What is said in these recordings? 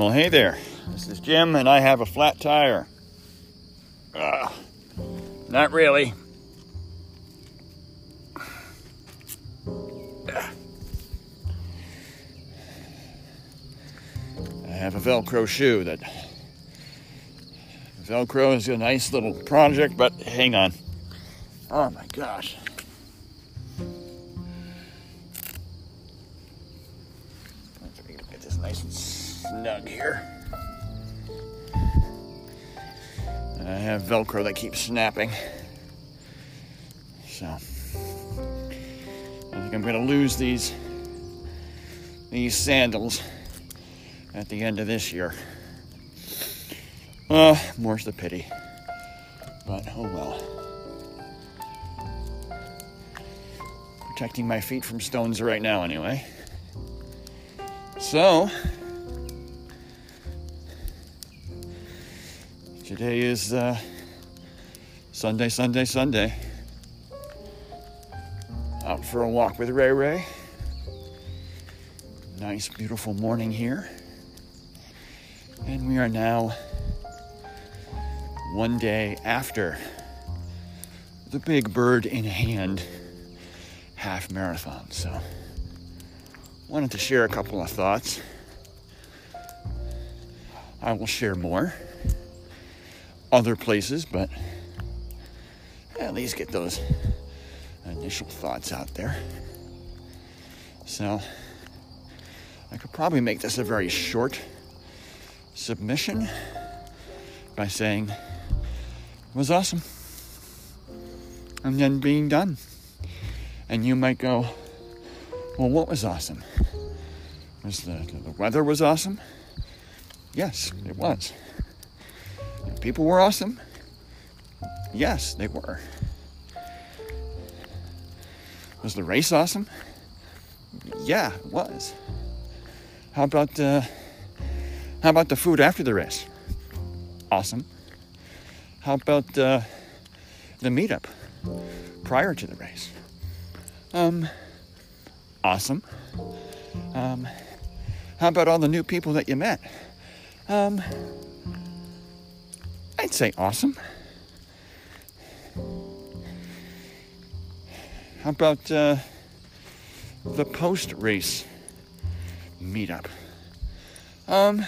Well, hey there. This is Jim, and I have a flat tire. Not really. I have a Velcro shoe that. Velcro is a nice little project, but hang on. Oh my gosh. Get this nice and snug here. I have Velcro that keeps snapping. So I think I'm gonna lose these these sandals at the end of this year. Uh, more's the pity. But oh well. Protecting my feet from stones right now, anyway. So, today is uh, Sunday, Sunday, Sunday. Out for a walk with Ray Ray. Nice, beautiful morning here. And we are now one day after the Big Bird in Hand half marathon. So, wanted to share a couple of thoughts. I will share more other places, but at least get those initial thoughts out there. So, I could probably make this a very short submission by saying it was awesome and then being done. And you might go, well, what was awesome? Was the, the weather was awesome? Yes, it was. People were awesome? Yes, they were. Was the race awesome? Yeah, it was. How about uh, how about the food after the race? Awesome. How about uh, the meetup prior to the race? Um, awesome. Um, how about all the new people that you met? Um, I'd say awesome. How about uh, the post race meetup? Um, well,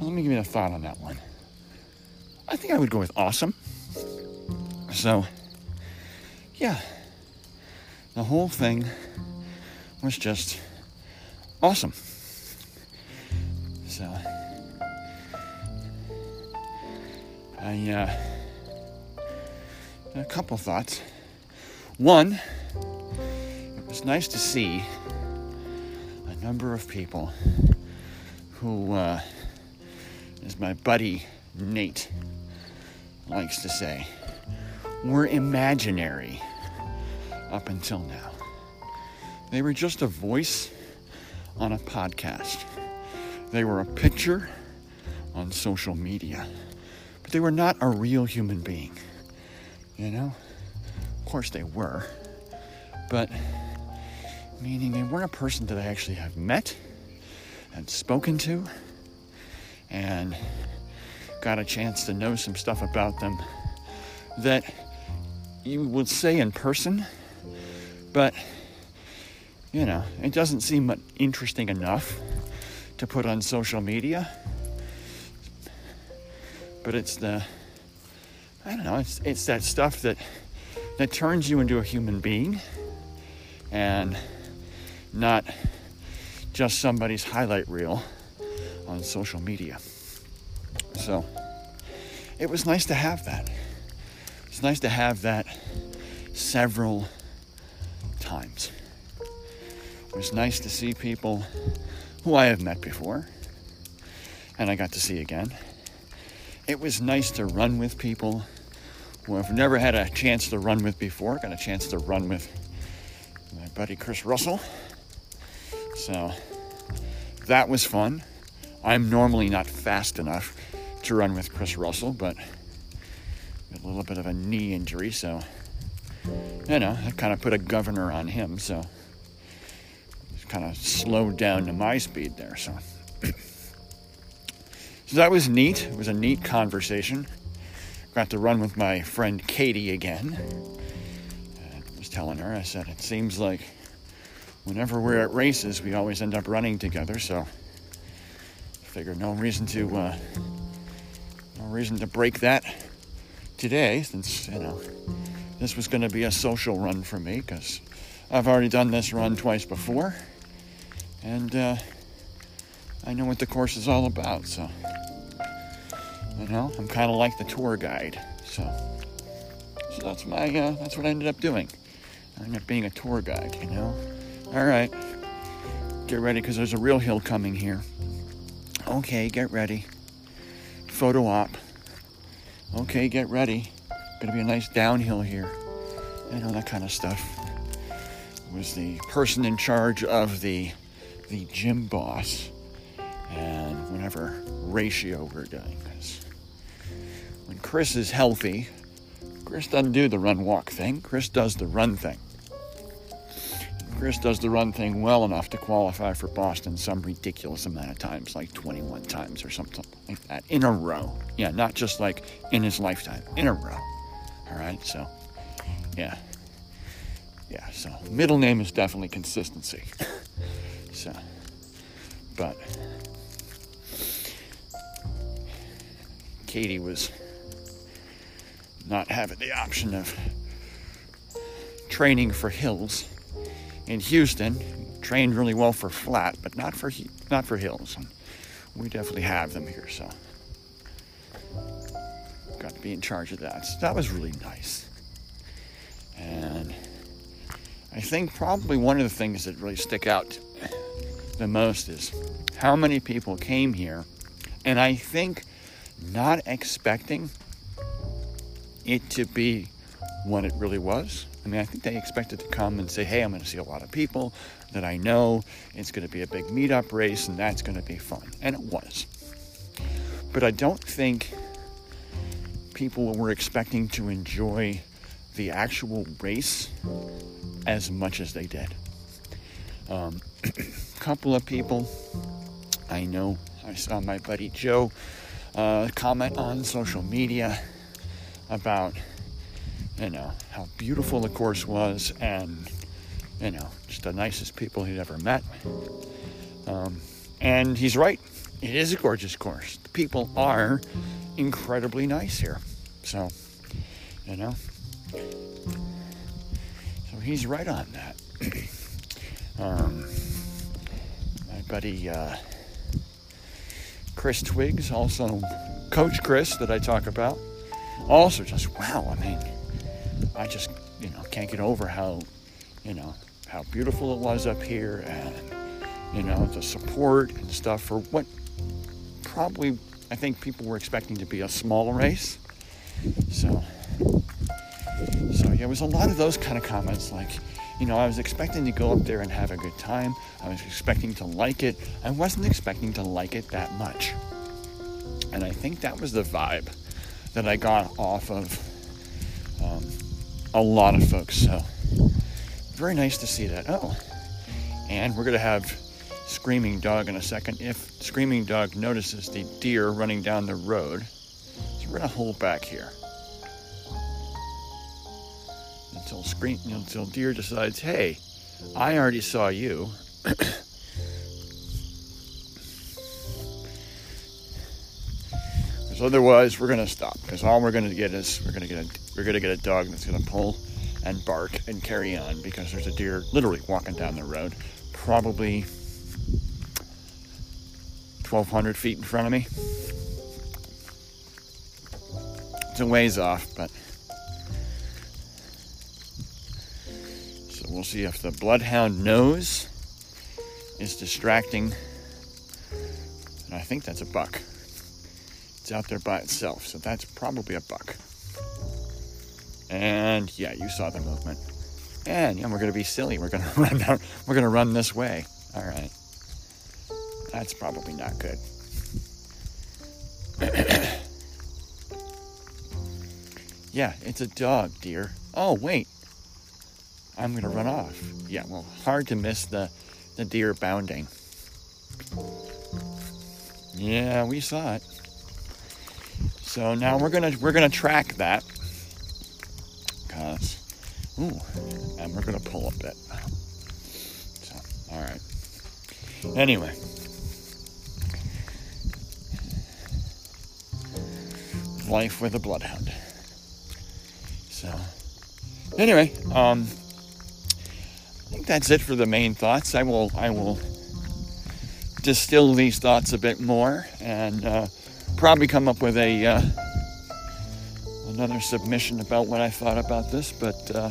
let me give you a thought on that one. I think I would go with awesome. So, yeah, the whole thing was just awesome. I, uh, a couple thoughts. One, it was nice to see a number of people who, uh, as my buddy Nate likes to say, were imaginary up until now. They were just a voice on a podcast. They were a picture on social media. They were not a real human being. You know? Of course they were. But meaning they weren't a person that I actually have met and spoken to and got a chance to know some stuff about them that you would say in person, but you know, it doesn't seem interesting enough to put on social media. But it's the I don't know, it's it's that stuff that that turns you into a human being and not just somebody's highlight reel on social media. So it was nice to have that. It's nice to have that several times. It was nice to see people who I have met before and I got to see again. It was nice to run with people who I've never had a chance to run with before. Got a chance to run with my buddy Chris Russell. So that was fun. I'm normally not fast enough to run with Chris Russell, but a little bit of a knee injury, so you know, I kind of put a governor on him, so kind of slowed down to my speed there. So So that was neat. It was a neat conversation. Got to run with my friend Katie again. I was telling her, I said, it seems like whenever we're at races, we always end up running together. So I figured no reason to uh, no reason to break that today, since you know this was going to be a social run for me because I've already done this run twice before, and uh, I know what the course is all about. So you know, I'm kind of like the tour guide. So, so that's my uh, that's what I ended up doing. I ended up being a tour guide. You know. All right. Get ready because there's a real hill coming here. Okay, get ready. Photo op. Okay, get ready. Gonna be a nice downhill here. You know that kind of stuff. Was the person in charge of the the Gymboss, and whatever ratio we're doing. Chris is healthy, Chris doesn't do the run walk thing. Chris does the run thing. Chris does the run thing well enough to qualify for Boston some ridiculous amount of times, like 21 times or something like that, in a row. Yeah, not just like in his lifetime, in a row. All right, so yeah. Yeah, so middle name is definitely consistency. so, but Katie was not having the option of training for hills in Houston. Trained really well for flat, but not for not for hills. And we definitely have them here, so got to be in charge of that. So that was really nice. And I think probably one of the things that really stick out the most is how many people came here, and I think not expecting it to be what it really was. I mean, I think they expected to come and say, hey, I'm going to see a lot of people that I know. It's going to be a big meetup race, and that's going to be fun. And it was. But I don't think people were expecting to enjoy the actual race as much as they did. A um, couple of people I know, I saw my buddy Joe uh, comment on social media about you know how beautiful the course was and you know just the nicest people he'd ever met. Um, and he's right. It is a gorgeous course. The people are incredibly nice here. So you know. So he's right on that. Um, my buddy uh, chris Twiggs also coach chris that i talk about also just wow i mean i just you know can't get over how you know how beautiful it was up here and you know the support and stuff for what probably i think people were expecting to be a small race. So so yeah it was a lot of those kind of comments like you know i was expecting to go up there and have a good time. I was expecting to like it. I wasn't expecting to like it that much. And i think that was the vibe that I got off of um, a lot of folks. So very nice to see that. Oh, and we're gonna have Screaming Dog in a second. If Screaming Dog notices the deer running down the road, so we're gonna hold back here until scream until deer decides, hey, I already saw you. otherwise we're gonna stop because all we're gonna get is we're gonna get a we're gonna get a dog that's gonna pull and bark and carry on because there's a deer literally walking down the road, probably 1,200 feet in front of me. It's a ways off, but so we'll see if the bloodhound nose is distracting. And I think that's a buck. It's out there by itself, so that's probably a buck. And yeah, you saw the movement. And yeah, we're gonna be silly. We're gonna run down. We're gonna run this way. All right. That's probably not good. yeah, it's a dog, dear. Oh wait, I'm gonna run off. Yeah, well, hard to miss the the deer bounding. Yeah, we saw it. So now we're gonna we're gonna track that. Cause ooh, and we're gonna pull a bit. So all right. Anyway. Life with a bloodhound. So anyway, um I think that's it for the main thoughts. I will I will distill these thoughts a bit more and uh, probably come up with a uh, another submission about what I thought about this. But uh,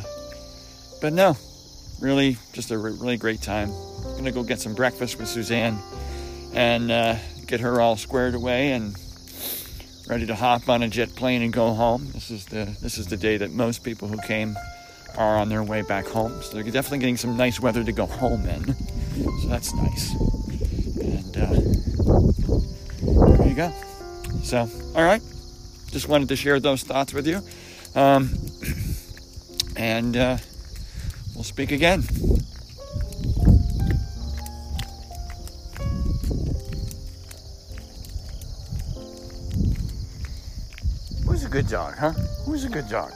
but no, really just a really great time. I'm gonna go get some breakfast with Suzanne and uh, get her all squared away and ready to hop on a jet plane and go home. This is the this is the day that most people who came are on their way back home. So they're definitely getting some nice weather to go home in. So that's nice. And uh, there you go. So, all right. Just wanted to share those thoughts with you. Um, and uh, we'll speak again. Who's a good dog, huh? Who's a good dog?